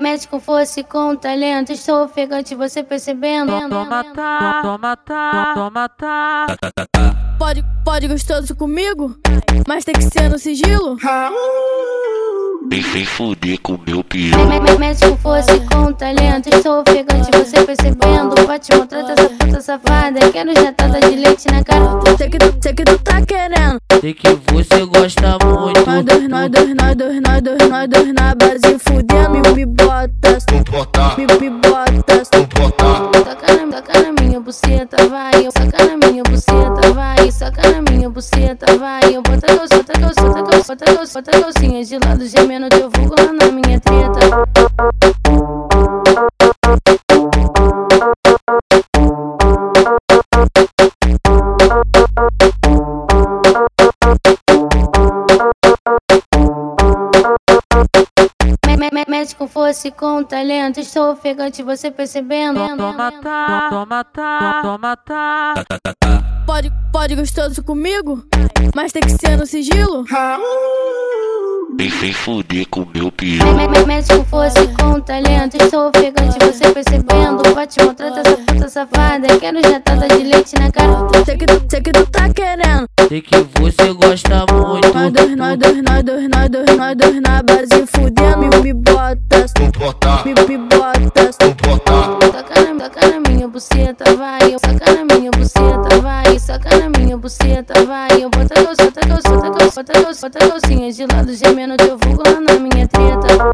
Médico fosse com talento, estou ofegante, você percebendo? Toma tá, toma tá, toma tá. Pode, pode gostoso comigo, mas tem que ser no sigilo. Vem, vem fuder com meu peru. Médico fosse com talento, estou ofegante, você percebendo? Pode mostrar essa puta safada, quero jatada de leite na cara. Sei que, tu- sei que tu tá querendo. Sei que você gosta muito. Nós dois, nós dois, nós dois, nós dois, nós dois na base buceta, vai. Eu bota a calça, bota a calça, bota a calça, bota a calça, bota a calcinha de lado, gemendo teu vulgo lá na minha treta. Mé- mé- Médico fosse com talento, estou ofegante, você percebendo? Toma tá, toma tá, toma tá. Pode, pode gostoso comigo, mas tem que ser no sigilo. Vem, vem fuder com meu mé- Médico fosse com talento, estou ofegante, você percebendo? Pode mostrar essa puta safada, quero jatada de leite na cara. Sei que, tu- sei que tu tá querendo. Sei que você gosta muito. Nós dois, nós dois, nós dois, nós dois, nós dois na base fudendo. Me, me bota, me, me bota. vai, soca na minha buceta, vai. Bota a calcinha, bota a calcinha, bota a calcinha de lado, gemendo teu vulgo lá na minha treta.